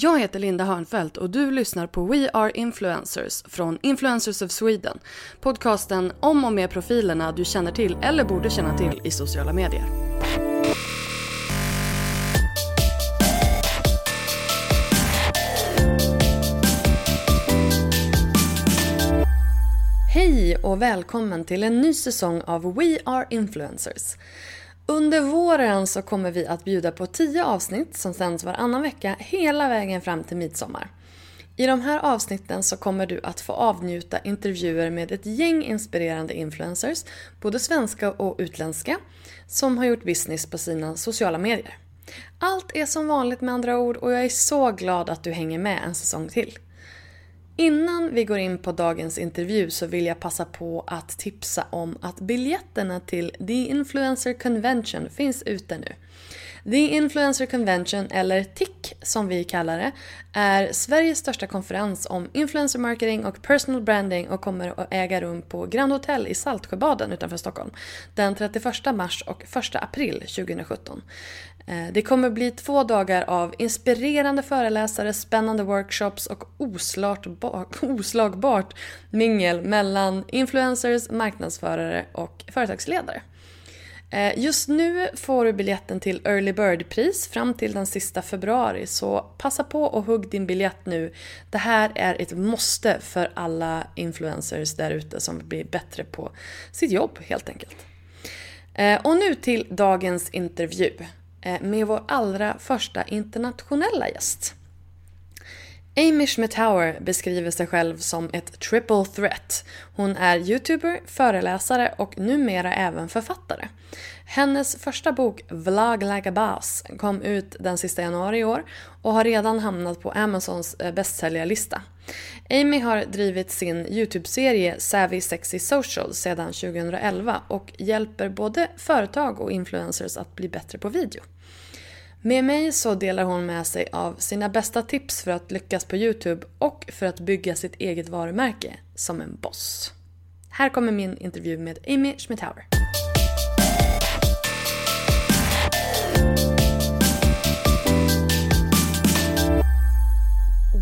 Jag heter Linda Hörnfeldt och du lyssnar på We Are Influencers från Influencers of Sweden. Podcasten om och med profilerna du känner till eller borde känna till i sociala medier. Hej och välkommen till en ny säsong av We Are Influencers. Under våren så kommer vi att bjuda på 10 avsnitt som sänds varannan vecka hela vägen fram till midsommar. I de här avsnitten så kommer du att få avnjuta intervjuer med ett gäng inspirerande influencers, både svenska och utländska, som har gjort business på sina sociala medier. Allt är som vanligt med andra ord och jag är så glad att du hänger med en säsong till. Innan vi går in på dagens intervju så vill jag passa på att tipsa om att biljetterna till The Influencer Convention finns ute nu. The Influencer Convention, eller TIC som vi kallar det, är Sveriges största konferens om influencer marketing och personal branding och kommer att äga rum på Grand Hotel i Saltsjöbaden utanför Stockholm den 31 mars och 1 april 2017. Eh, det kommer bli två dagar av inspirerande föreläsare, spännande workshops och oslagbart mingel mellan influencers, marknadsförare och företagsledare. Eh, just nu får du biljetten till Early Bird-pris fram till den sista februari så passa på och hugg din biljett nu. Det här är ett måste för alla influencers där ute som vill bli bättre på sitt jobb helt enkelt. Eh, och nu till dagens intervju. Eh, med vår allra första internationella gäst. Amy Schmittauer beskriver sig själv som ett triple threat. Hon är youtuber, föreläsare och numera även författare. Hennes första bok Vlog like a boss kom ut den sista januari i år och har redan hamnat på Amazons eh, bästsäljarlista. Amy har drivit sin YouTube-serie Savvy Sexy Social sedan 2011 och hjälper både företag och influencers att bli bättre på video. Med mig så delar hon med sig av sina bästa tips för att lyckas på Youtube och för att bygga sitt eget varumärke som en boss. Här kommer min intervju med Amy Schmittauer.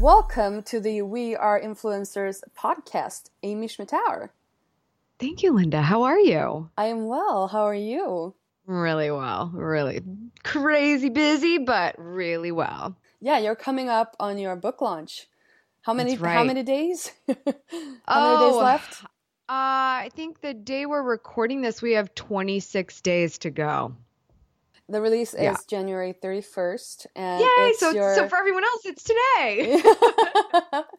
Welcome to the We Are Influencers podcast, Amy Schmittauer. Thank you, Linda. How are you? I am well. How are you? Really well. Really crazy busy, but really well. Yeah, you're coming up on your book launch. How many right. how many days? how oh, many days left? Uh, I think the day we're recording this, we have 26 days to go. The release is yeah. January 31st. And Yay! So, your... so for everyone else, it's today.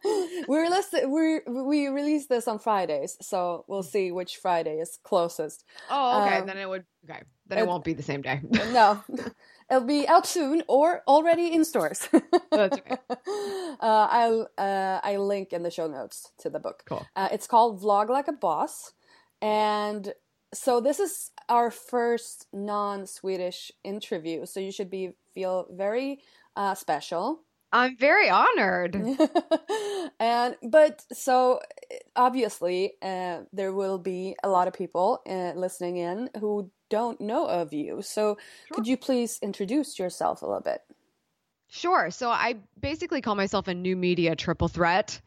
we release we we release this on Fridays, so we'll see which Friday is closest. Oh, okay. Um, then it would okay. Then it, it won't be the same day. no. It'll be out soon or already in stores. That's okay. Uh, I'll uh, I link in the show notes to the book. Cool. Uh, it's called Vlog Like a Boss, and so this is our first non-Swedish interview. So you should be feel very uh, special. I'm very honored. and but so obviously uh, there will be a lot of people uh, listening in who don't know of you. So sure. could you please introduce yourself a little bit? Sure. So I basically call myself a new media triple threat.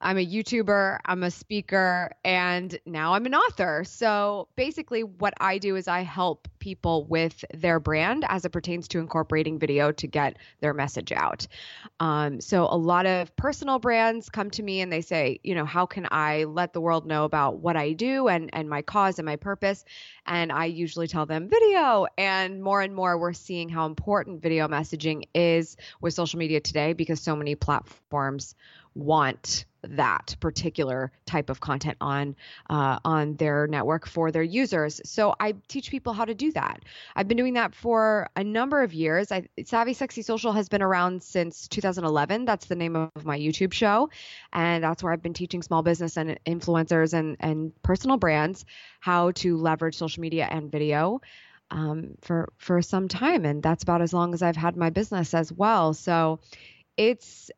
I'm a YouTuber, I'm a speaker, and now I'm an author. So basically, what I do is I help people with their brand as it pertains to incorporating video to get their message out. Um, so a lot of personal brands come to me and they say, you know, how can I let the world know about what I do and and my cause and my purpose? And I usually tell them video. And more and more, we're seeing how important video messaging is with social media today because so many platforms want that particular type of content on uh, on their network for their users. So I teach people how to do that. I've been doing that for a number of years. I, Savvy Sexy Social has been around since 2011. That's the name of my YouTube show, and that's where I've been teaching small business and influencers and and personal brands how to leverage social media and video. Um, for for some time, and that's about as long as I've had my business as well. So, it's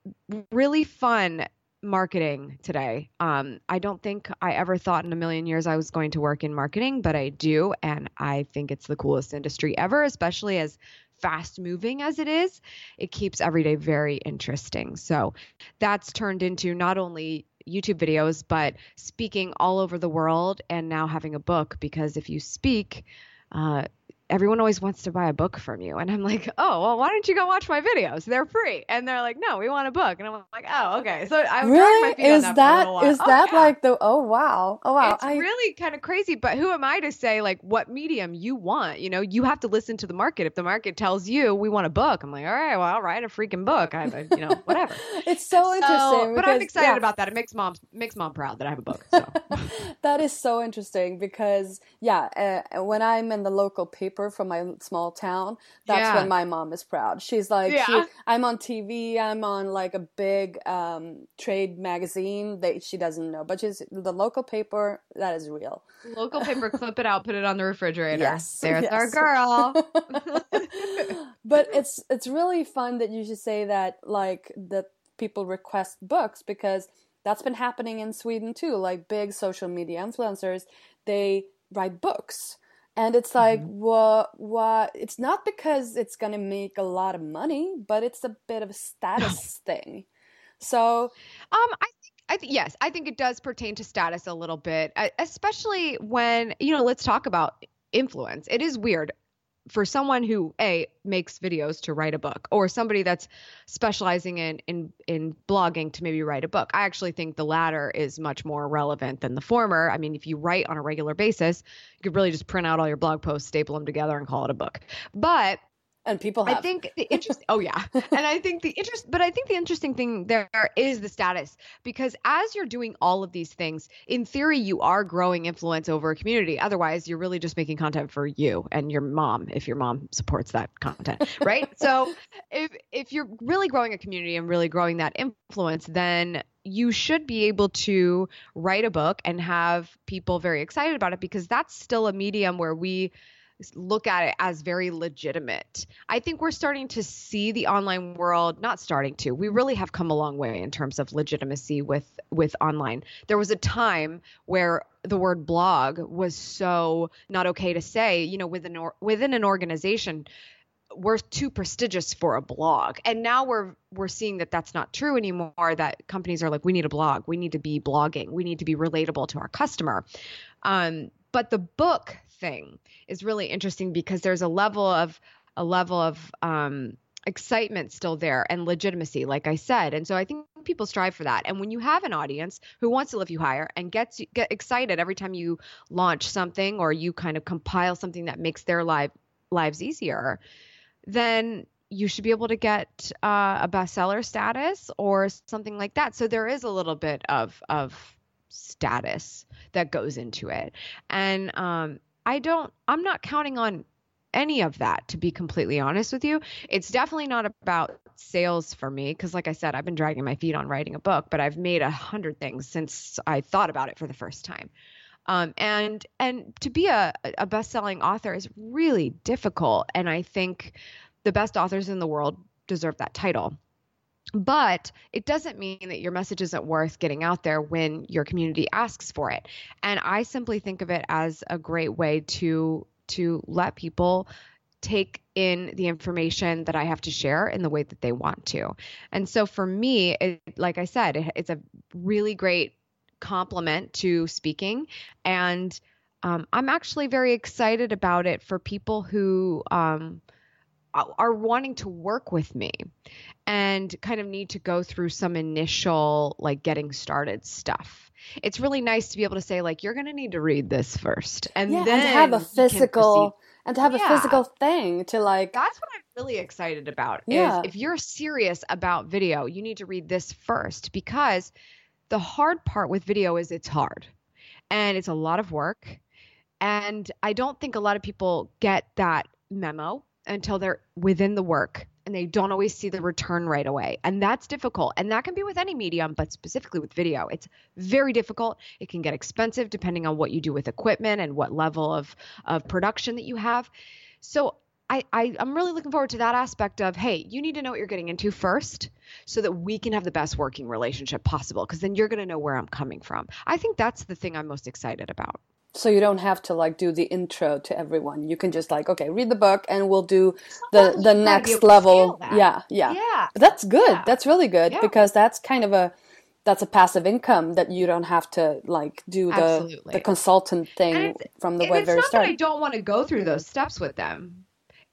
really fun marketing today. Um, I don't think I ever thought in a million years I was going to work in marketing, but I do. And I think it's the coolest industry ever, especially as fast moving as it is, it keeps every day very interesting. So that's turned into not only YouTube videos, but speaking all over the world and now having a book because if you speak, uh, everyone always wants to buy a book from you. And I'm like, oh, well, why don't you go watch my videos? They're free. And they're like, no, we want a book. And I'm like, oh, okay. So I'm really is that, that is oh, that yeah. like the oh wow oh wow it's I, really kind of crazy. But who am I to say like what medium you want? You know, you have to listen to the market. If the market tells you we want a book, I'm like, all right, well, I'll write a freaking book. I, you know, whatever. it's so, so interesting. Because, but I'm excited yeah. about that. It makes mom makes mom proud that I have a book. So. that is so interesting because yeah, uh, when I'm in the local paper from my small small town, that's yeah. when my mom is proud. She's like, yeah. she, I'm on TV, I'm on like a big um, trade magazine that she doesn't know, but she's the local paper that is real. Local paper, clip it out, put it on the refrigerator. Yes, there's yes. our girl. but it's it's really fun that you should say that, like that people request books because that's been happening in Sweden too. Like big social media influencers, they write books and it's like mm-hmm. what what it's not because it's going to make a lot of money but it's a bit of a status thing so um i I th- yes, I think it does pertain to status a little bit, especially when, you know, let's talk about influence. It is weird for someone who a makes videos to write a book or somebody that's specializing in in in blogging to maybe write a book. I actually think the latter is much more relevant than the former. I mean if you write on a regular basis you could really just print out all your blog posts staple them together and call it a book. But and people have. I think the interest oh yeah. and I think the interest but I think the interesting thing there is the status because as you're doing all of these things, in theory you are growing influence over a community. Otherwise, you're really just making content for you and your mom if your mom supports that content, right? so, if if you're really growing a community and really growing that influence, then you should be able to write a book and have people very excited about it because that's still a medium where we look at it as very legitimate. I think we're starting to see the online world not starting to. We really have come a long way in terms of legitimacy with with online. There was a time where the word blog was so not okay to say, you know, within or, within an organization we're too prestigious for a blog and now we're we're seeing that that's not true anymore that companies are like we need a blog we need to be blogging we need to be relatable to our customer um, but the book thing is really interesting because there's a level of a level of um, excitement still there and legitimacy, like I said. And so I think people strive for that. And when you have an audience who wants to lift you higher and gets get excited every time you launch something or you kind of compile something that makes their life lives easier, then you should be able to get uh, a bestseller status or something like that. So there is a little bit of of status that goes into it. And um, I don't, I'm not counting on any of that, to be completely honest with you. It's definitely not about sales for me because, like I said, I've been dragging my feet on writing a book, but I've made a hundred things since I thought about it for the first time. Um, and and to be a, a best-selling author is really difficult, and I think the best authors in the world deserve that title but it doesn't mean that your message isn't worth getting out there when your community asks for it. And i simply think of it as a great way to to let people take in the information that i have to share in the way that they want to. And so for me it, like i said it, it's a really great complement to speaking. And um, i'm actually very excited about it for people who um, Uh, are wanting to work with me and kind of need to go through some initial like getting started stuff. It's really nice to be able to say like you're going to need to read this first and yeah, then and have a physical and to have yeah. a physical thing to like That's what I'm really excited about. Yeah. Is if you're serious about video, you need to read this first because the hard part with video is it's hard and it's a lot of work and I don't think a lot of people get that memo until they're within the work and they don't always see the return right away. And that's difficult. And that can be with any medium, but specifically with video. It's very difficult. It can get expensive depending on what you do with equipment and what level of, of production that you have. So I, I, am really looking forward to that aspect of, hey, you need to know what you're getting into first so that we can have the best working relationship possible because then you're going to know where I'm coming from. I think that's the thing I'm most excited about. So you don't have to like do the intro to everyone. You can just like, okay, read the book and we'll do oh, the the next level. Yeah, yeah. Yeah. But that's good. Yeah. That's really good Yeah. because that's kind of a that's a passive income that you don't have to like do the Absolutely. the consultant thing from the very not that I don't want to go through those steps with them.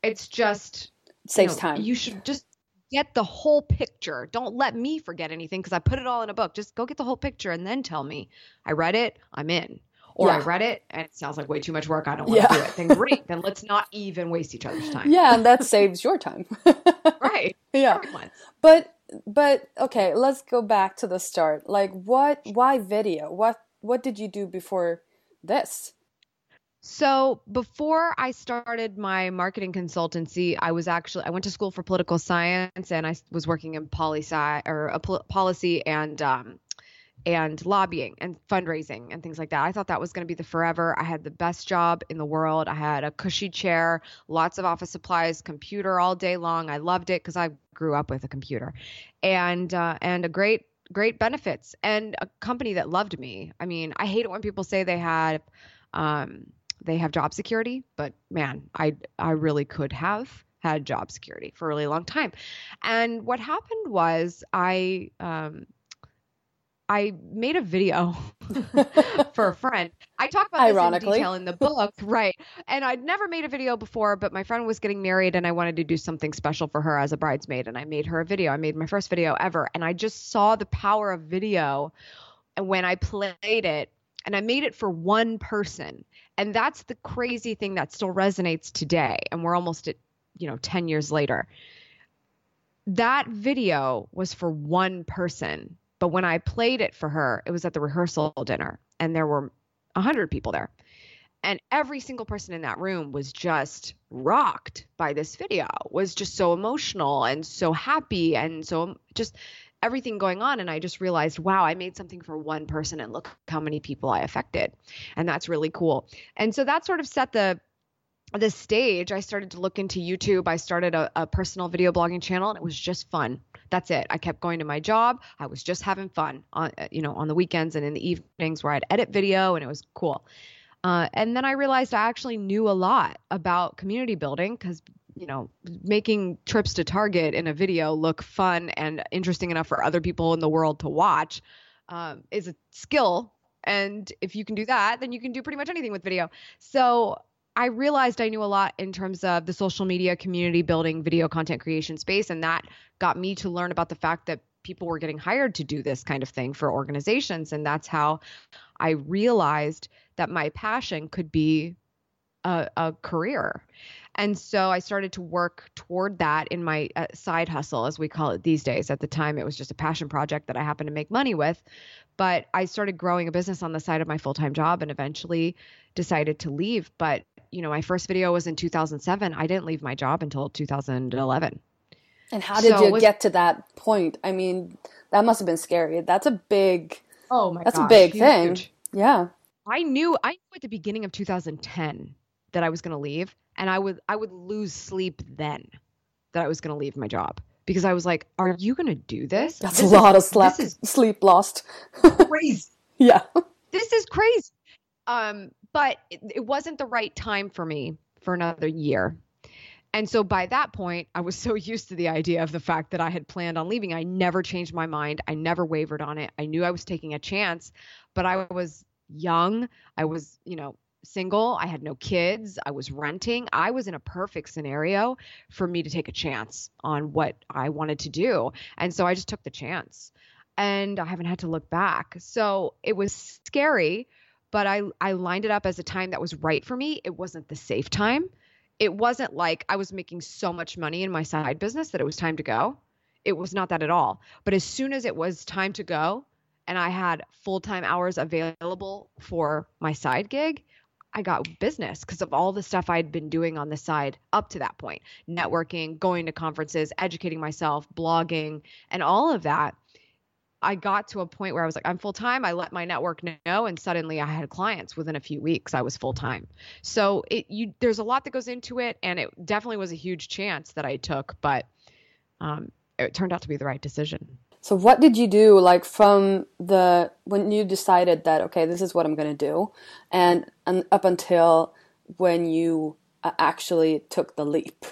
It's just It saves you know, time. You should just get the whole picture. Don't let me forget anything because I put it all in a book. Just go get the whole picture and then tell me. I read it, I'm in. Or I read it and it sounds like way too much work. I don't want Yeah. to do it. Then great. then let's not even waste each other's time. yeah, and that saves your time. Right. yeah. Everyone. But but okay, let's go back to the start. Like what why video? What what did you do before this? So before I started my marketing consultancy, I was actually I went to school for political science and I was working in policy or a pol- policy and um, and lobbying and fundraising and things like that. I thought that was going to be the forever. I had the best job in the world. I had a cushy chair, lots of office supplies, computer all day long. I loved it because I grew up with a computer, and uh, and a great great benefits and a company that loved me. I mean, I hate it when people say they had. Um, they have job security, but man, I I really could have had job security for a really long time. And what happened was I um I made a video for a friend. I talk about this in Ironically. detail in the book, right? And I'd never made a video before, but my friend was getting married and I wanted to do something special for her as a bridesmaid and I made her a video. I made my first video ever and I just saw the power of video and when I played it and I made it for one person. And that's the crazy thing that still resonates today and we're almost at, you know, 10 years later. That video was for one person, but when I played it for her, it was at the rehearsal dinner and there were 100 people there. And every single person in that room was just rocked by this video, was just so emotional and so happy and so just everything going on. And I just realized, wow, I made something for one person and look how many people I affected. And that's really cool. And so that sort of set the the stage, I started to look into YouTube. I started a, a personal video blogging channel, and it was just fun. That's it. I kept going to my job. I was just having fun on, you know, on the weekends and in the evenings where I'd edit video, and it was cool. Uh, and then I realized I actually knew a lot about community building because, you know, making trips to Target in a video look fun and interesting enough for other people in the world to watch um, is a skill. And if you can do that, then you can do pretty much anything with video. So I realized I knew a lot in terms of the social media community building video content creation space. And that got me to learn about the fact that people were getting hired to do this kind of thing for organizations. And that's how I realized that my passion could be a, a career. And so I started to work toward that in my uh, side hustle, as we call it these days. At the time, it was just a passion project that I happened to make money with. But I started growing a business on the side of my full time job and eventually decided to leave. But, you know, my first video was in 2007. I didn't leave my job until 2011. And how did So you with- get to that point? I mean, that must have been scary. That's a big Oh my that's a big thing. huge. Yeah. I knew I knew at the beginning of 2010 that I was going to leave and I would I would lose sleep then that I was going to leave my job because I was like are you going to do this? That's This a lot is, of sleep This sleep lost. crazy. yeah. this is crazy. Um but it, it wasn't the right time for me for another year. And so by that point, I was so used to the idea of the fact that I had planned on leaving. I never changed my mind. I never wavered on it. I knew I was taking a chance, but I was young. I was, you know, single. I had no kids. I was renting. I was in a perfect scenario for me to take a chance on what I wanted to do. And so I just took the chance. And I haven't had to look back. So it was scary, but I I lined it up as a time that was right for me. It wasn't the safe time it wasn't like I was making so much money in my side business that it was time to go. It was not that at all. But as soon as it was time to go and I had full time hours available for my side gig, I got business because of all the stuff I'd been doing on the side up to that point networking, going to conferences, educating myself, blogging, and all of that. I got to a point where I was like, I'm full time. I let my network know, and suddenly I had clients within a few weeks. I was full time. So it you there's a lot that goes into it, and it definitely was a huge chance that I took, but um, it turned out to be the right decision. So what did you do like from the when you decided that okay, this is what I'm going to do and, and up until when you uh, actually took the leap?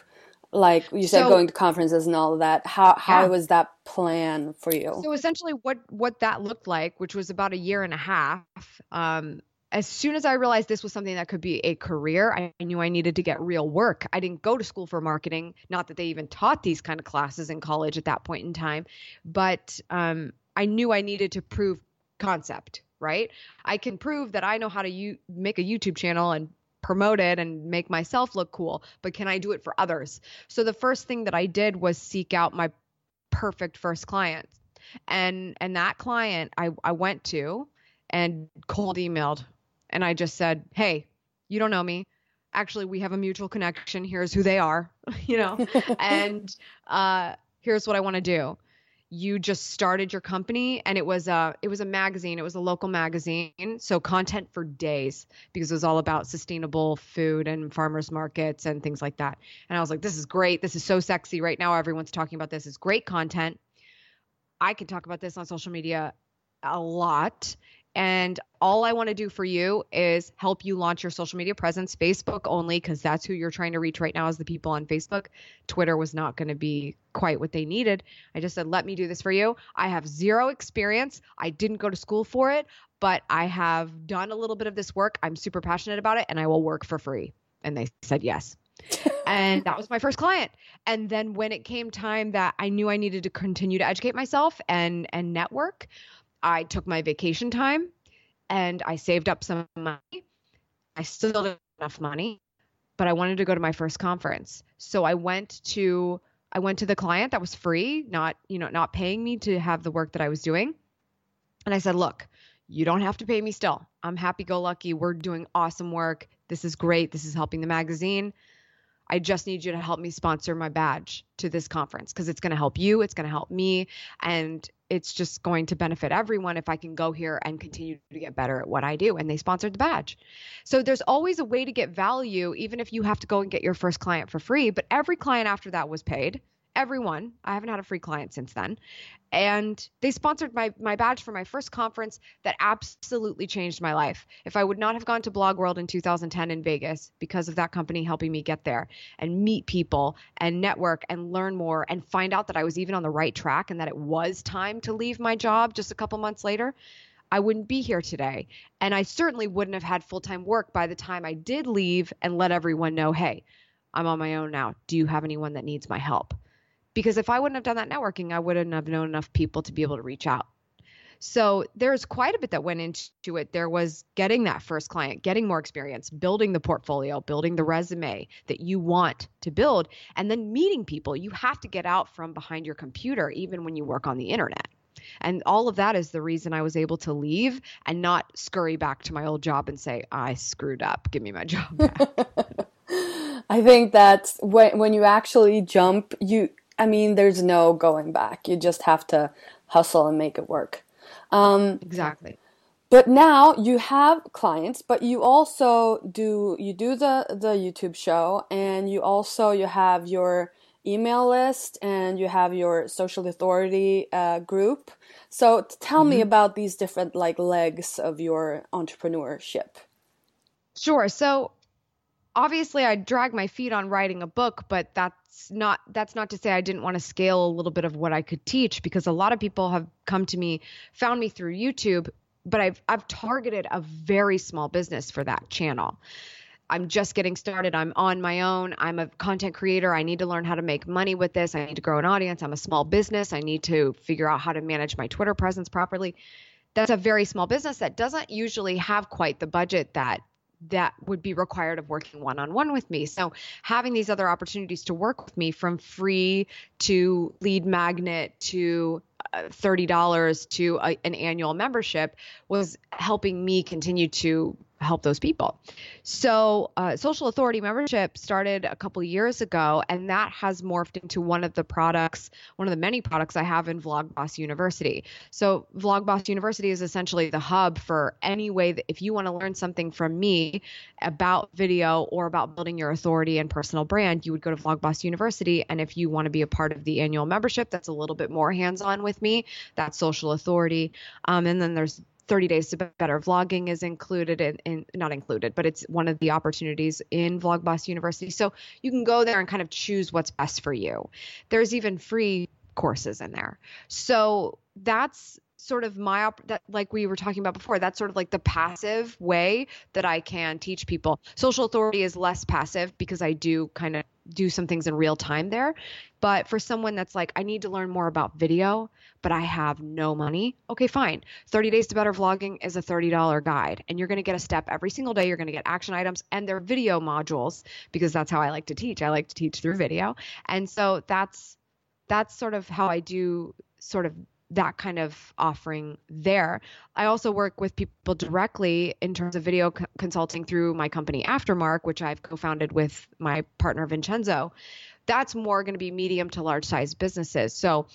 Like you said so, going to conferences and all of that. How how yeah. was that plan for you? So essentially what what that looked like, which was about a year and a half, um, as soon as I realized this was something that could be a career, I knew I needed to get real work. I didn't go to school for marketing, not that they even taught these kind of classes in college at that point in time, but um, I knew I needed to prove concept, right? I can prove that I know how to u- make a YouTube channel and promote it and make myself look cool, but can I do it for others? So the first thing that I did was seek out my perfect first client. And and that client I, I went to and cold emailed and I just said, "Hey, you don't know me. Actually, we have a mutual connection. Here's who they are, you know, and uh, here's what I want to do." You just started your company, and it was a it was a magazine. It was a local magazine, so content for days because it was all about sustainable food and farmers markets and things like that. And I was like, "This is great. This is so sexy right now. Everyone's talking about this. It's great content. I can talk about this on social media a lot and all I want to do for you is help you launch your social media presence, Facebook only, because that's who you're trying to reach right now is the people on Facebook. Twitter was not going to be quite what they needed. I just said, let me do this for you. I have zero experience. I didn't go to school for it, but I have done a little bit of this work. I'm super passionate about it and I will work for free. And they said yes. and that was my first client. And then when it came time that I knew I needed to continue to educate myself and and network, I took my vacation time and I saved up some money. I still didn't have enough money, but I wanted to go to my first conference. So I went to I went to the client that was free, not, you know, not paying me to have the work that I was doing. And I said, "Look, you don't have to pay me still. I'm happy go lucky. We're doing awesome work. This is great. This is helping the magazine. I just need you to help me sponsor my badge to this conference because it's going to help you, it's going to help me, and it's just going to benefit everyone if I can go here and continue to get better at what I do. And they sponsored the badge. So there's always a way to get value, even if you have to go and get your first client for free. But every client after that was paid everyone. I haven't had a free client since then. And they sponsored my my badge for my first conference that absolutely changed my life. If I would not have gone to Blog World in 2010 in Vegas because of that company helping me get there and meet people and network and learn more and find out that I was even on the right track and that it was time to leave my job just a couple months later, I wouldn't be here today. And I certainly wouldn't have had full-time work by the time I did leave and let everyone know, "Hey, I'm on my own now. Do you have anyone that needs my help?" Because if I wouldn't have done that networking, I wouldn't have known enough people to be able to reach out. So there's quite a bit that went into it. There was getting that first client, getting more experience, building the portfolio, building the resume that you want to build, and then meeting people. You have to get out from behind your computer, even when you work on the internet. And all of that is the reason I was able to leave and not scurry back to my old job and say, I screwed up. Give me my job back. I think that when, when you actually jump, you I mean, there's no going back. You just have to hustle and make it work. Um, exactly. But now you have clients, but you also do you do the the YouTube show, and you also you have your email list and you have your social authority uh, group. So tell mm-hmm. me about these different like legs of your entrepreneurship. Sure. So obviously I drag my feet on writing a book, but that's not that's not to say I didn't want to scale a little bit of what I could teach because a lot of people have come to me, found me through YouTube, but I've I've targeted a very small business for that channel. I'm just getting started. I'm on my own. I'm a content creator. I need to learn how to make money with this. I need to grow an audience. I'm a small business. I need to figure out how to manage my Twitter presence properly. That's a very small business that doesn't usually have quite the budget that that would be required of working one on one with me. So, having these other opportunities to work with me from free to lead magnet to uh, $30 to a, an annual membership was helping me continue to help those people. So, uh, Social Authority membership started a couple years ago, and that has morphed into one of the products, one of the many products I have in Vlogboss University. So, Vlogboss University is essentially the hub for any way that if you want to learn something from me about video or about building your authority and personal brand, you would go to Vlogboss University. And if you want to be a part of the annual membership, that's a little bit more hands on with me, that's Social Authority. Um, and then there's 30 days to better. Vlogging is included in, in, not included but it's one of the opportunities in vlogboss university. So you can go there and kind of choose what's best for you. There's even free courses in there. So that's sort of my op- that like we were talking about before that's sort of like the passive way that i can teach people. Social authority is less passive because i do kind of do some things in real time there. But for someone that's like, I need to learn more about video, but I have no money, okay, fine. 30 Days to Better Vlogging is a $30 guide, and you're going to get a step every single day. You're going to get action items and they're video modules because that's how I like to teach. I like to teach through video. And so that's that's sort of how I do sort of that kind of offering there. I also work with people directly in terms of video co- consulting through my company Aftermark, which I've co founded with my partner Vincenzo. That's more going to be medium to large size businesses. So,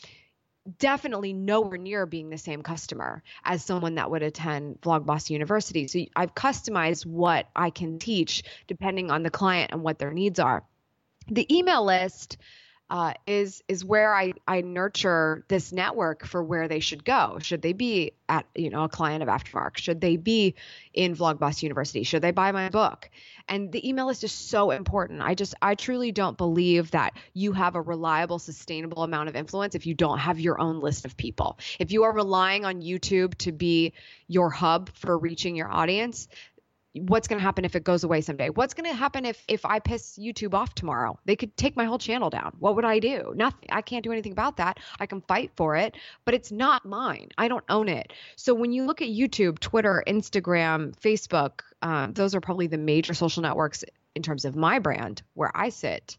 definitely nowhere near being the same customer as someone that would attend Vlogboss University. So, I've customized what I can teach depending on the client and what their needs are. The email list uh, is is where I, I nurture this network for where they should go. Should they be at you know a client of Aftermark? Should they be in Vlogboss University? Should they buy my book? And the email list is so important. I just I truly don't believe that you have a reliable, sustainable amount of influence if you don't have your own list of people. If you are relying on YouTube to be your hub for reaching your audience, what's going to happen if it goes away someday? What's going to happen if if i piss youtube off tomorrow? They could take my whole channel down. What would i do? Nothing. I can't do anything about that. I can fight for it but it's not mine. I don't own it. So when you look at youtube twitter instagram facebook um, those are probably the major social networks in terms of my brand where i sit.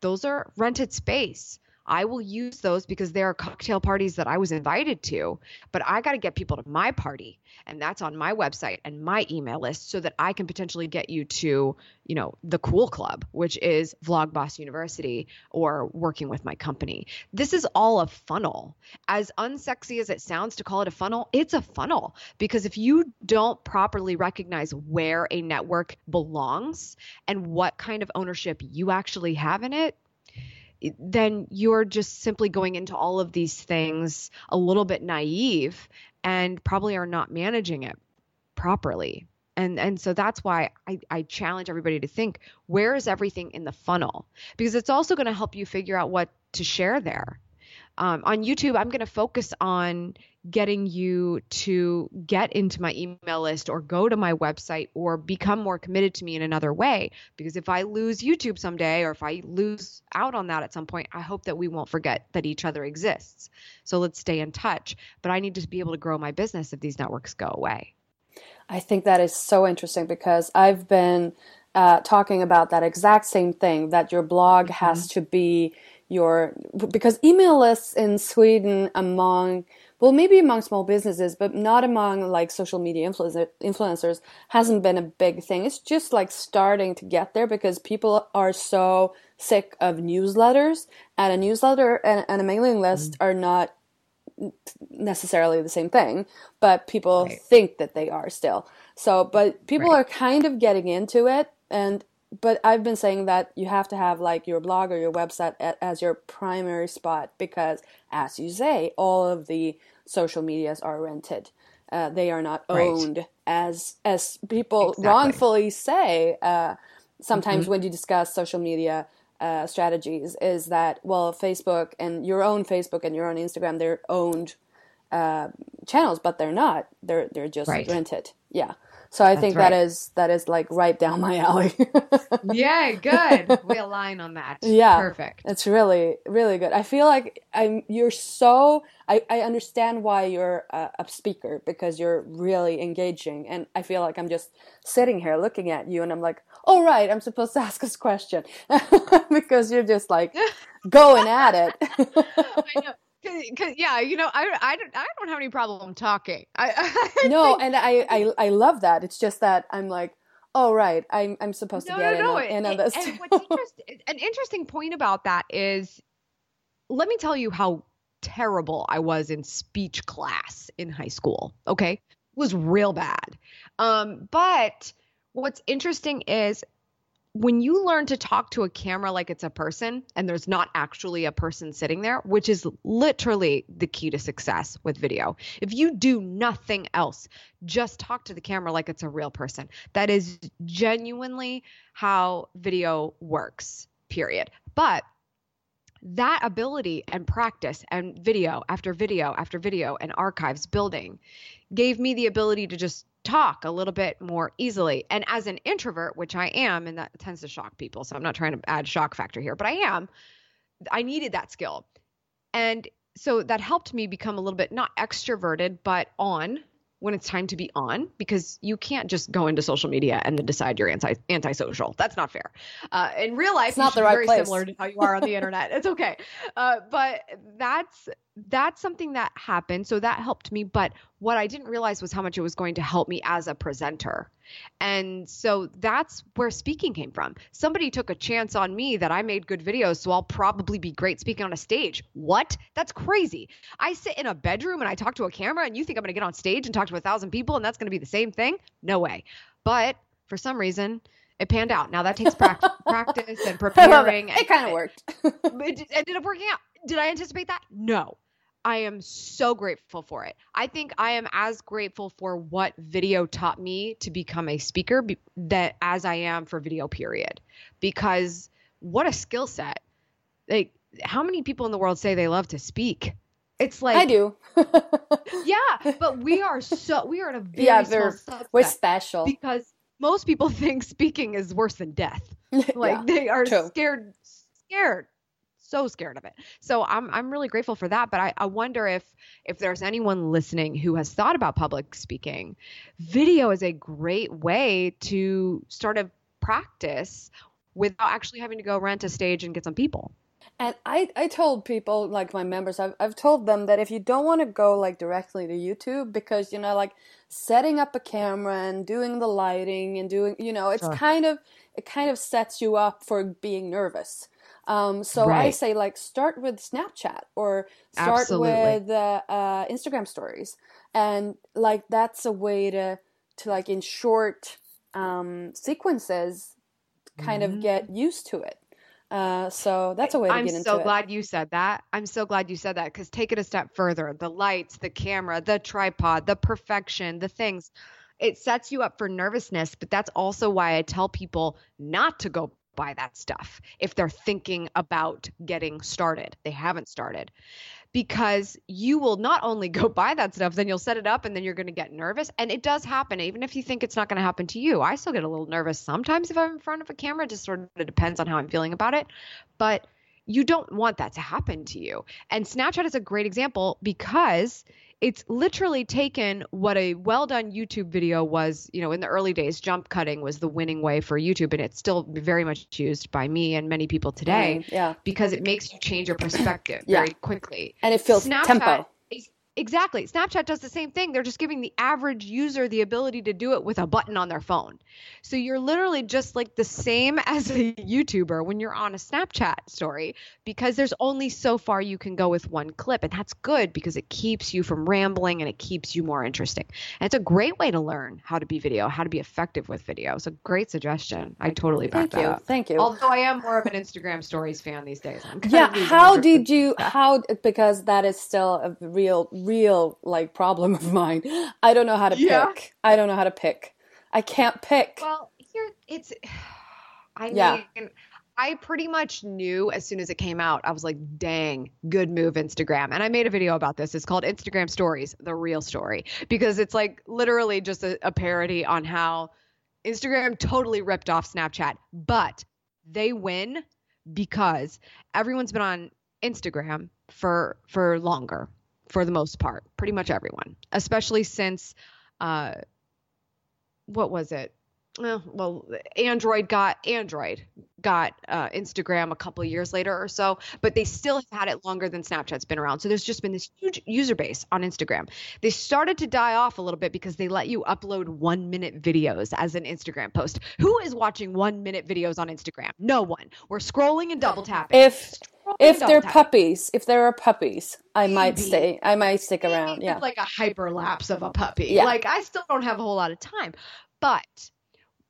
Those are rented space I will use those because there are cocktail parties that I was invited to, but I got to get people to my party and that's on my website and my email list so that I can potentially get you to, you know, the cool club, which is Vlogboss University or working with my company. This is all a funnel. As unsexy as it sounds to call it a funnel, it's a funnel because if you don't properly recognize where a network belongs and what kind of ownership you actually have in it, then you're just simply going into all of these things a little bit naive and probably are not managing it properly. And and so that's why I, I challenge everybody to think where is everything in the funnel? Because it's also going to help you figure out what to share there. Um, on YouTube, I'm going to focus on getting you to get into my email list or go to my website or become more committed to me in another way. Because if I lose YouTube someday or if I lose out on that at some point, I hope that we won't forget that each other exists. So let's stay in touch. But I need to be able to grow my business if these networks go away. I think that is so interesting because I've been uh, talking about that exact same thing that your blog mm-hmm. has to be your because email lists in Sweden among well maybe among small businesses but not among like social media influencer, influencers hasn't been a big thing it's just like starting to get there because people are so sick of newsletters and a newsletter and, and a mailing list mm. are not necessarily the same thing but people right. think that they are still so but people right. are kind of getting into it and but I've been saying that you have to have like your blog or your website as your primary spot because, as you say, all of the social medias are rented. Uh, they are not owned right. as as people exactly. wrongfully say. Uh, sometimes mm-hmm. when you discuss social media uh, strategies, is that well, Facebook and your own Facebook and your own Instagram, they're owned uh, channels, but they're not. They're they're just right. rented. Yeah. So I That's think right. that is that is like right down my alley. yeah, good. We align on that. Yeah, perfect. It's really really good. I feel like I'm. You're so. I I understand why you're a, a speaker because you're really engaging, and I feel like I'm just sitting here looking at you, and I'm like, oh right, I'm supposed to ask this question because you're just like going at it. Cause, cause, yeah, you know, I, I don't I don't have any problem talking. I, I no, and I, I I love that. It's just that I'm like, oh right, I'm I'm supposed no, to get no, no. in, on, this. And what's interesting, an interesting point about that is, let me tell you how terrible I was in speech class in high school. Okay, it was real bad. Um, but what's interesting is when you learn to talk to a camera like it's a person and there's not actually a person sitting there, which is literally the key to success with video. If you do nothing else, just talk to the camera like it's a real person. That is genuinely how video works, period. But that ability and practice and video after video after video and archives building gave me the ability to just talk a little bit more easily. And as an introvert, which I am, and that tends to shock people, so I'm not trying to add shock factor here, but I am, I needed that skill. And so that helped me become a little bit not extroverted, but on when it's time to be on because you can't just go into social media and then decide you're anti antisocial. That's not fair. Uh, in real life, it's not the right very place. similar to how you are on the internet. It's okay, uh, but that's that's something that happened. So that helped me. But what I didn't realize was how much it was going to help me as a presenter. And so that's where speaking came from. Somebody took a chance on me that I made good videos, so I'll probably be great speaking on a stage. What? That's crazy. I sit in a bedroom and I talk to a camera, and you think I'm going to get on stage and talk to a thousand people, and that's going to be the same thing? No way. But for some reason, it panned out. Now that takes practice, practice and preparing. It, it kind of worked. it ended up working out. Did I anticipate that? No. I am so grateful for it. I think I am as grateful for what video taught me to become a speaker be- that as I am for video period. Because what a skill set. Like how many people in the world say they love to speak? It's like I do. yeah, but we are so we are in a very yeah, small we're, special. because most people think speaking is worse than death. Like Yeah, they are true. scared scared so scared of it. So I'm I'm really grateful for that. But I, I wonder if if there's anyone listening who has thought about public speaking, video is a great way to sort of practice without actually having to go rent a stage and get some people. And I, I told people, like my members, I've, I've told them that if you don't want to go like directly to YouTube, because, you know, like setting up a camera and doing the lighting and doing, you know, it's Sure. kind of, it kind of sets you up for being nervous. Um, so I say like start with Snapchat or start Absolutely. with uh, uh, Instagram stories, and like that's a way to to like in short um, sequences kind of get used to it. Uh, so that's a way to I'm get into so it. glad you said that. I'm so glad you said that because take it a step further. The lights, the camera, the tripod, the perfection, the things. It sets you up for nervousness, but that's also why I tell people not to go buy that stuff if they're thinking about getting started. They haven't started. Because you will not only go buy that stuff, then you'll set it up and then you're going to get nervous. And it does happen, even if you think it's not going to happen to you. I still get a little nervous sometimes if I'm in front of a camera. It just sort of depends on how I'm feeling about it. But you don't want that to happen to you. And Snapchat is a great example because it's literally taken what a well done YouTube video was, you know, in the early days, jump cutting was the winning way for YouTube. And it's still very much used by me and many people today Mm, yeah. because it makes you change your perspective Yeah. very quickly. And it feels tempo. Exactly. Snapchat does the same thing. They're just giving the average user the ability to do it with a button on their phone. So you're literally just like the same as a YouTuber when you're on a Snapchat story because there's only so far you can go with one clip. And that's good because it keeps you from rambling and it keeps you more interesting. And it's a great way to learn how to be video, how to be effective with video. It's a great suggestion. I totally back Thank that you. up. Thank you. Although I am more of an Instagram stories fan these days. I'm yeah how did you how because that is still a real real like problem of mine i don't know how to Yeah. pick i don't know how to pick i can't pick Well, here it's. I Yeah. mean, I pretty much knew as soon as it came out. I was like, "Dang, good move, Instagram!" And I made a video about this. It's called Instagram Stories: The Real Story because it's like literally just a, a parody on how Instagram totally ripped off Snapchat, but they win because everyone's been on Instagram for for longer, for the most part, pretty much everyone, especially since. Uh, what was it? well, Android got Android got uh, Instagram a couple years later or so, but they still have had it longer than Snapchat's been around. So there's just been this huge user base on Instagram. They started to die off a little bit because they let you upload one minute videos as an Instagram post. Who is watching one minute videos on Instagram? No one. We're scrolling and double tapping. If if they're puppies, if there are puppies, I Maybe. might stay. I might stick Maybe around. Yeah, like a hyperlapse of a puppy. Yeah. Like I still don't have a whole lot of time, but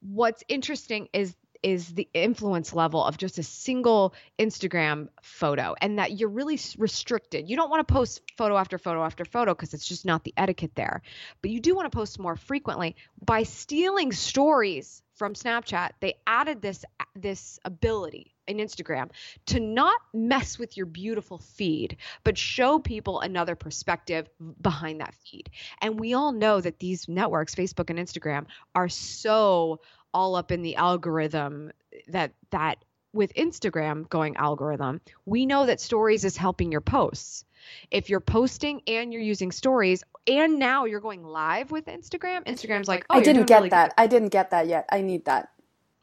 what's interesting is is the influence level of just a single Instagram photo and that you're really restricted. You don't want to post photo after photo after photo because it's just not the etiquette there. But you do want to post more frequently by stealing stories from Snapchat. They added this this ability in Instagram to not mess with your beautiful feed, but show people another perspective behind that feed. And we all know that these networks, Facebook and Instagram, are so all up in the algorithm that that with Instagram going algorithm, we know that stories is helping your posts. If you're posting and you're using stories and now you're going live with Instagram, Instagram's like, oh, I didn't get really that. Good. I didn't get that yet. I need that.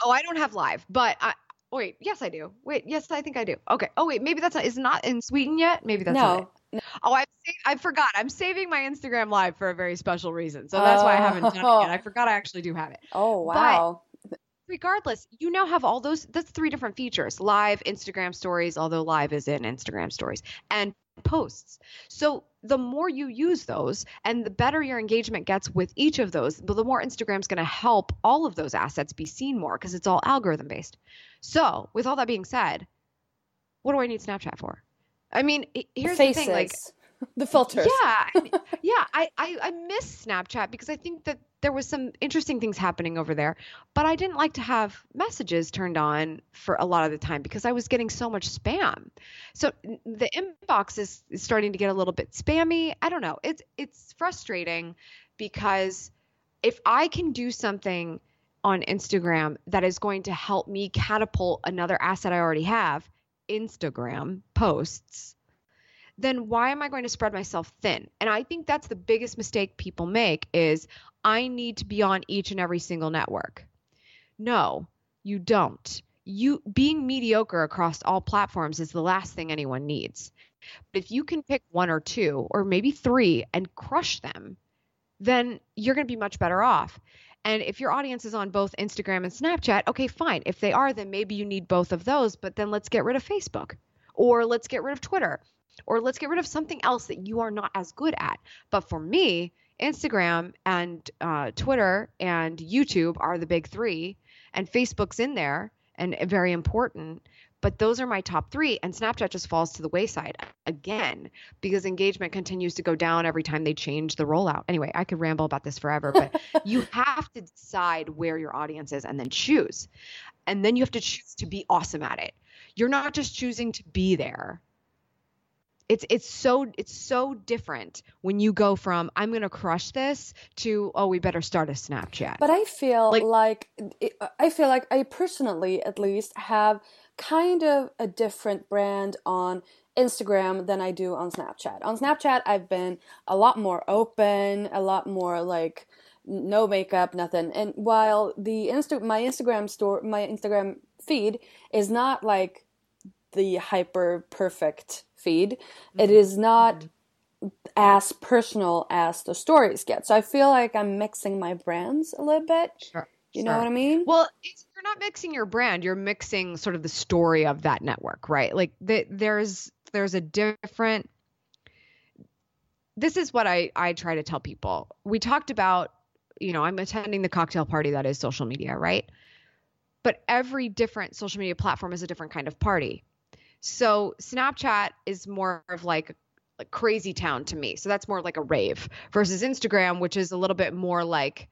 Oh, I don't have live, but I, wait, yes, I do. Wait, yes, I think I do. Okay. Oh, wait, maybe that's not, is not in Sweden yet. Maybe that's no. Not Oh, I I forgot. I'm saving my Instagram live for a very special reason. So that's why I haven't done it yet. I oh. forgot I actually do have it. Oh wow. But regardless, you now have all those that's three different features. Live, Instagram stories, although live is in Instagram stories, and posts. So the more you use those and the better your engagement gets with each of those, the more Instagram's going to help all of those assets be seen more because it's all algorithm based. So, with all that being said, what do I need Snapchat for? I mean, here's the, the thing like the filters. Yeah. I mean, yeah, I, I I miss Snapchat because I think that there was some interesting things happening over there, but I didn't like to have messages turned on for a lot of the time because I was getting so much spam. So the inbox is, is starting to get a little bit spammy. I don't know. It's it's frustrating because if I can do something on Instagram that is going to help me catapult another asset I already have, Instagram posts, then why am I going to spread myself thin? And I think that's the biggest mistake people make is I need to be on each and every single network. No, you don't. You being mediocre across all platforms is the last thing anyone needs. But if you can pick one or two or maybe three and crush them, then you're going to be much better off. And if your audience is on both Instagram and Snapchat, okay, fine. If they are, then maybe you need both of those, but then let's get rid of Facebook or let's get rid of Twitter or let's get rid of something else that you are not as good at. But for me, Instagram and uh, Twitter and YouTube are the big three, and Facebook's in there and very important. But those are my top three, and Snapchat just falls to the wayside again because engagement continues to go down every time they change the rollout. Anyway, I could ramble about this forever, but you have to decide where your audience is and then choose. And then you have to choose to be awesome at it. You're not just choosing to be there it's it's so it's so different when you go from I'm going to crush this to oh we better start a Snapchat. But I feel like, like I feel like I personally at least have kind of a different brand on Instagram than I do on Snapchat. On Snapchat I've been a lot more open, a lot more like no makeup, nothing. And while the Insta my Instagram store my Instagram feed is not like the hyper perfect feed. Mm-hmm. It is not as personal as the stories get. So I feel like I'm mixing my brands a little bit. Sure. You sure. know what I mean? Well, you're not mixing your brand. You're mixing sort of the story of that network, right? Like the, there's there's a different. This is what I I try to tell people. We talked about, you know, I'm attending the cocktail party that is social media, right? But every different social media platform is a different kind of party. So Snapchat is more of like like crazy town to me. So that's more like a rave versus Instagram, which is a little bit more like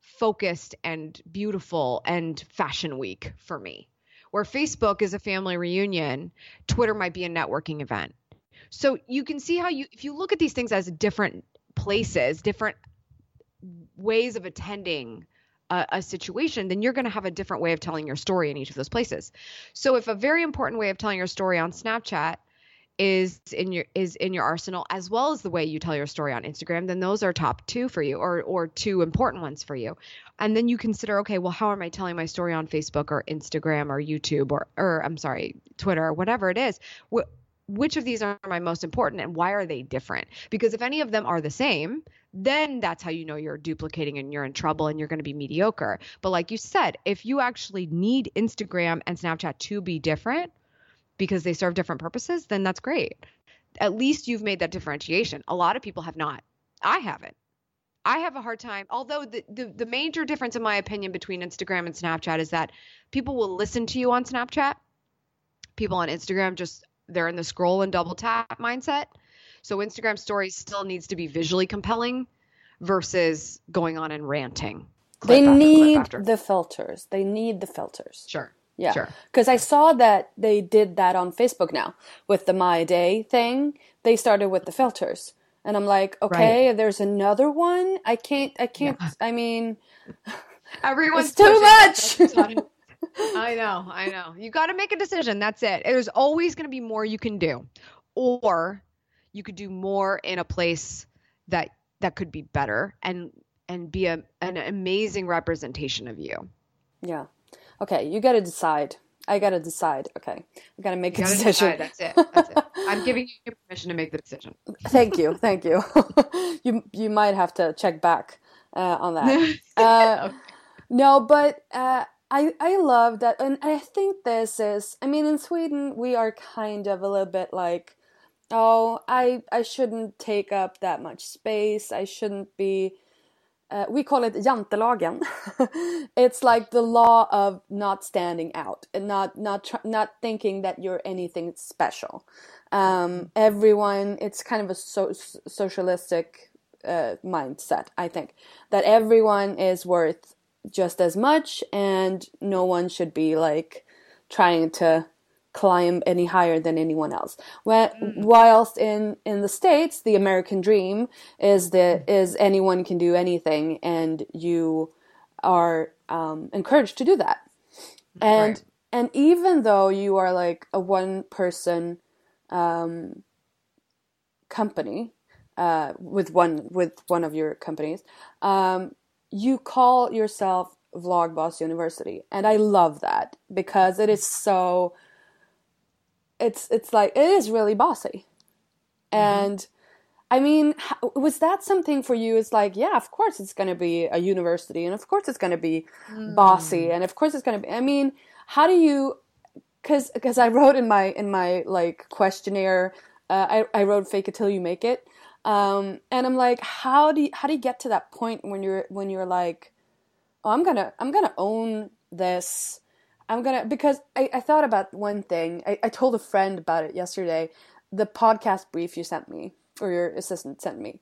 focused and beautiful and fashion week for me. Where Facebook is a family reunion, Twitter might be a networking event. So you can see how you if you look at these things as different places, different ways of attending a, a situation, then you're going to have a different way of telling your story in each of those places. So, if a very important way of telling your story on Snapchat is in your is in your arsenal as well as the way you tell your story on Instagram, then those are top 2 for you or or two important ones for you. And then you consider okay, well how am I telling my story on Facebook or Instagram or YouTube or or I'm sorry, Twitter or whatever it is? Which of these are my most important and why are they different? Because if any of them are the same, then that's how you know you're duplicating and you're in trouble and you're going to be mediocre. But like you said, if you actually need Instagram and Snapchat to be different, because they serve different purposes, then that's great. At least you've made that differentiation. A lot of people have not. I haven't. I have a hard time. Although the, the, the major difference, in my opinion, between Instagram and Snapchat is that people will listen to you on Snapchat. People on Instagram just they're in the scroll and double tap mindset. So Instagram stories still needs to be visually compelling versus going on and ranting. They need the filters. They need the filters. Sure. Yeah. Sure. Because I saw that they did that on Facebook now with the My Day thing. They started with the filters. And I'm like, okay, right. there's another one. I can't, I can't, yeah. I mean, everyone's too much. I know, I know. You got to make a decision. That's it. There's always going to be more you can do, or you could do more in a place that that could be better and and be a, an amazing representation of you. Yeah. Okay, you got to decide. I got to decide. Okay, I got to make you a decision. Decide. That's it. That's it. I'm giving you permission to make the decision. Thank you. Thank you. you you might have to check back uh, on that. Uh, okay. No, but uh, I I love that, and I think this is. I mean, in Sweden, we are kind of a little bit like, oh, I I shouldn't take up that much space. I shouldn't be uh, we call it jantelagen. it's like the law of not standing out and not not tr- not thinking that you're anything special. Um, everyone, it's kind of a so- socialistic uh, mindset. I think that everyone is worth just as much, and no one should be like trying to climb any higher than anyone else. Mm. Whilst in in the states, the American dream is that is anyone can do anything, and you are um, encouraged to do that. And right. and even though you are like a one person um, company uh, with one with one of your companies, um, you call yourself Vlogboss University, and I love that because it is so it's it's like it is really bossy mm-hmm. and i mean was that something for you it's like yeah of course it's going to be a university and of course it's going to be mm. bossy and of course it's going to be i mean how do you because because i wrote in my in my like questionnaire uh, I, I wrote fake it till you make it um, and i'm like how do you how do you get to that point when you're when you're like oh i'm gonna i'm gonna own this I'm gonna because I, I thought about one thing. I, I told a friend about it yesterday. The podcast brief you sent me or your assistant sent me,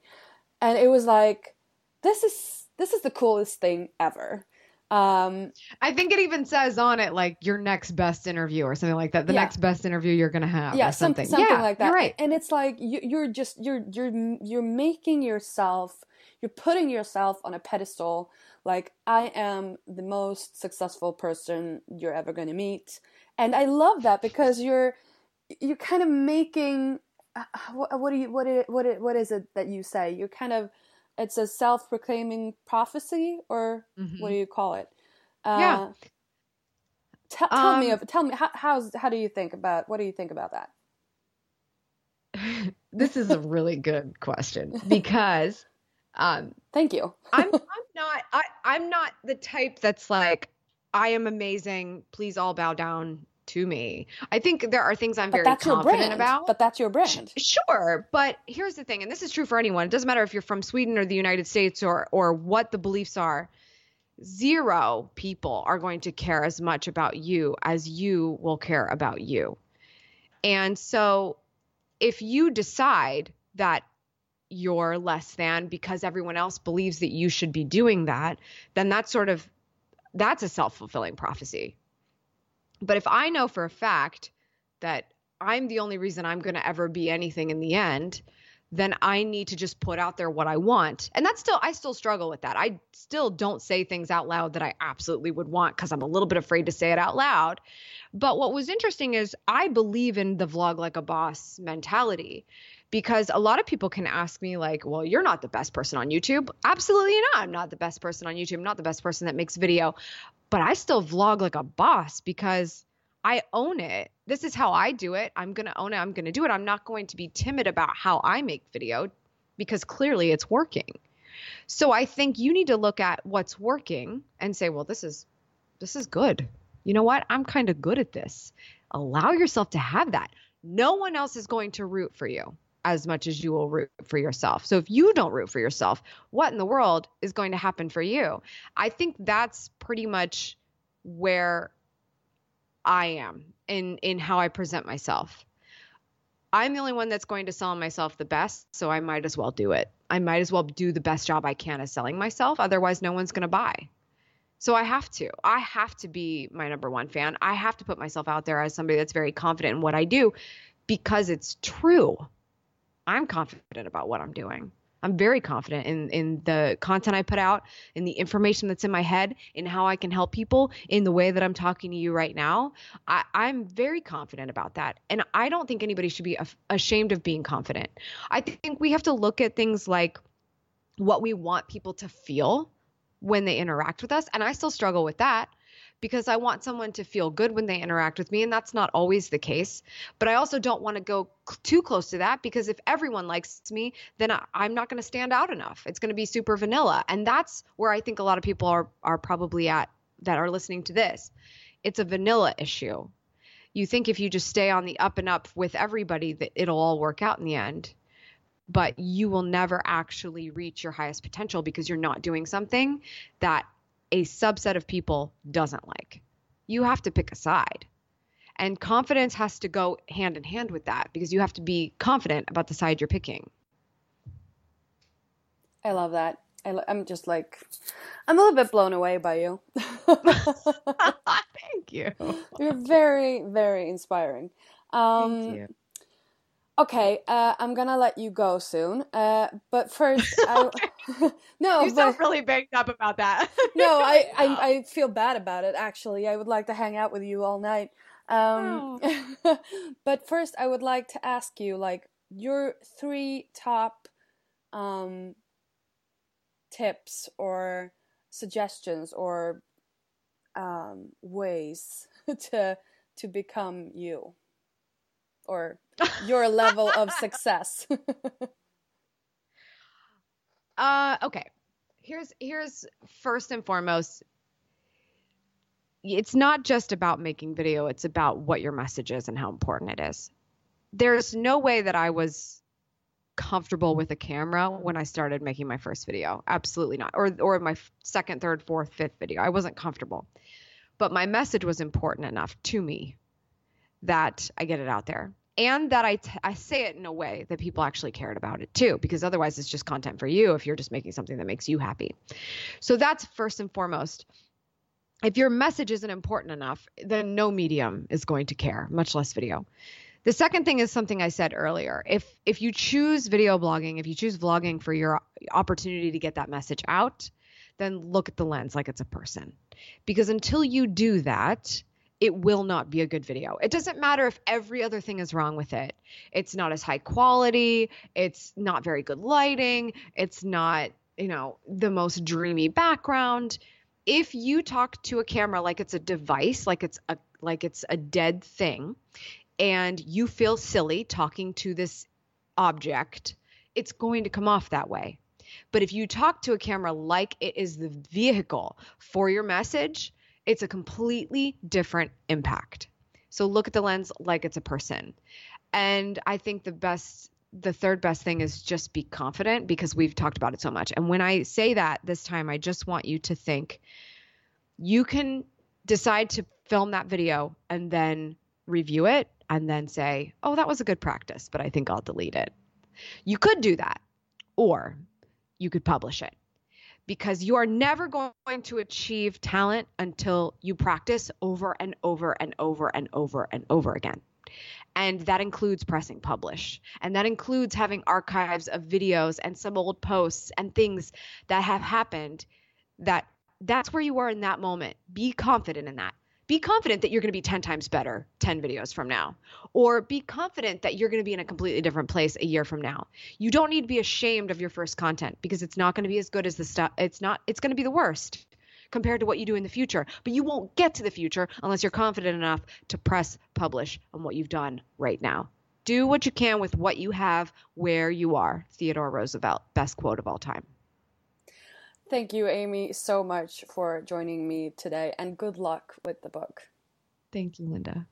and it was like, this is this is the coolest thing ever. Um, I think it even says on it like your next best interview or something like that. The yeah. next best interview you're gonna have. Yeah, something, something yeah, like that. right. And it's like you, you're just you're you're you're making yourself you're putting yourself on a pedestal like i am the most successful person you're ever going to meet and i love that because you're you're kind of making uh, what, what do you what it, what it, what is it that you say you're kind of it's a self-proclaiming prophecy or mm-hmm. what do you call it uh, yeah t- tell um, me tell me how how's how do you think about what do you think about that this is a really good question because um, Thank you. I'm I'm not I I'm not the type that's like I am amazing. Please all bow down to me. I think there are things I'm but very confident about. But that's your brand. Sure, but here's the thing, and this is true for anyone. It doesn't matter if you're from Sweden or the United States or or what the beliefs are. Zero people are going to care as much about you as you will care about you. And so if you decide that you're less than because everyone else believes that you should be doing that, then that's sort of that's a self-fulfilling prophecy. But if I know for a fact that I'm the only reason I'm going to ever be anything in the end, then I need to just put out there what I want. And that's still, I still struggle with that. I still don't say things out loud that I absolutely would want because I'm a little bit afraid to say it out loud. But what was interesting is I believe in the vlog like a boss mentality because a lot of people can ask me like well you're not the best person on youtube. Absolutely not. I'm not the best person on youtube. I'm not the best person that makes video. But i still vlog like a boss because i own it. This is how i do it. I'm going to own it. I'm going to do it. I'm not going to be timid about how i make video because clearly it's working. So i think you need to look at what's working and say well this is this is good. You know what? I'm kind of good at this. Allow yourself to have that. No one else is going to root for you as much as you will root for yourself. So if you don't root for yourself, what in the world is going to happen for you? I think that's pretty much where I am in in how I present myself. I'm the only one that's going to sell myself the best, so I might as well do it. I might as well do the best job I can at selling myself, otherwise no one's going to buy. So I have to. I have to be my number one fan. I have to put myself out there as somebody that's very confident in what I do because it's true. I'm confident about what I'm doing. I'm very confident in in the content I put out, in the information that's in my head, in how I can help people, in the way that I'm talking to you right now. I, I'm very confident about that, and I don't think anybody should be ashamed of being confident. I think we have to look at things like what we want people to feel when they interact with us, and I still struggle with that because I want someone to feel good when they interact with me. And that's not always the case. But I also don't want to go too close to that because if everyone likes me, then I, am not going to stand out enough. It's going to be super vanilla. And that's where I think a lot of people are, are probably at that are listening to this. It's a vanilla issue. You think if you just stay on the up and up with everybody, that it'll all work out in the end but you will never actually reach your highest potential because you're not doing something that a subset of people doesn't like. You have to pick a side. And confidence has to go hand in hand with that because you have to be confident about the side you're picking. I love that. I, am just like, I'm a little bit blown away by you. Thank you. You're very, very inspiring. Um, Thank you. Okay, uh, I'm gonna let you go soon. Uh, but first, I, no, you sound really banged up about that. no, I, I, I feel bad about it. Actually, I would like to hang out with you all night. Um, oh. but first, I would like to ask you, like, your three top um, tips or suggestions or um, ways to to become you or your level of success? uh, okay. Here's here's first and foremost it's not just about making video, it's about what your message is and how important it is. There's no way that I was comfortable with a camera when I started making my first video. Absolutely not. Or or my second, third, fourth, fifth video. I wasn't comfortable. But my message was important enough to me that I get it out there and that I, t- I say it in a way that people actually cared about it too, because otherwise it's just content for you if you're just making something that makes you happy. So that's first and foremost. If your message isn't important enough, then no medium is going to care, much less video. The second thing is something I said earlier. If if you choose video blogging, if you choose vlogging for your opportunity to get that message out, then look at the lens like it's a person. Because until you do that, it will not be a good video. It doesn't matter if every other thing is wrong with it. It's not as high quality, it's not very good lighting, it's not, you know, the most dreamy background. If you talk to a camera like it's a device, like it's a like it's a dead thing, and you feel silly talking to this object, it's going to come off that way. But if you talk to a camera like it is the vehicle for your message, it's a completely different impact. So look at the lens like it's a person. And I think the best the third best thing is just be confident because we've talked about it so much. And when I say that this time, I just want you to think you can decide to film that video and then review it and then say, oh, that was a good practice, but I think I'll delete it. You could do that, or you could publish it because you are never going to achieve talent until you practice over and over and over and over and over again. And that includes pressing publish. And that includes having archives of videos and some old posts and things that have happened that that's where you are in that moment. Be confident in that be confident that you're going to be 10 times better 10 videos from now. Or be confident that you're going to be in a completely different place a year from now. You don't need to be ashamed of your first content because it's not going to be as good as the stuff it's not it's going to be the worst compared to what you do in the future. But you won't get to the future unless you're confident enough to press publish on what you've done right now. Do what you can with what you have where you are theodore roosevelt best quote of all time Thank you, Amy, so much for joining me today, and good luck with the book. Thank you, Linda.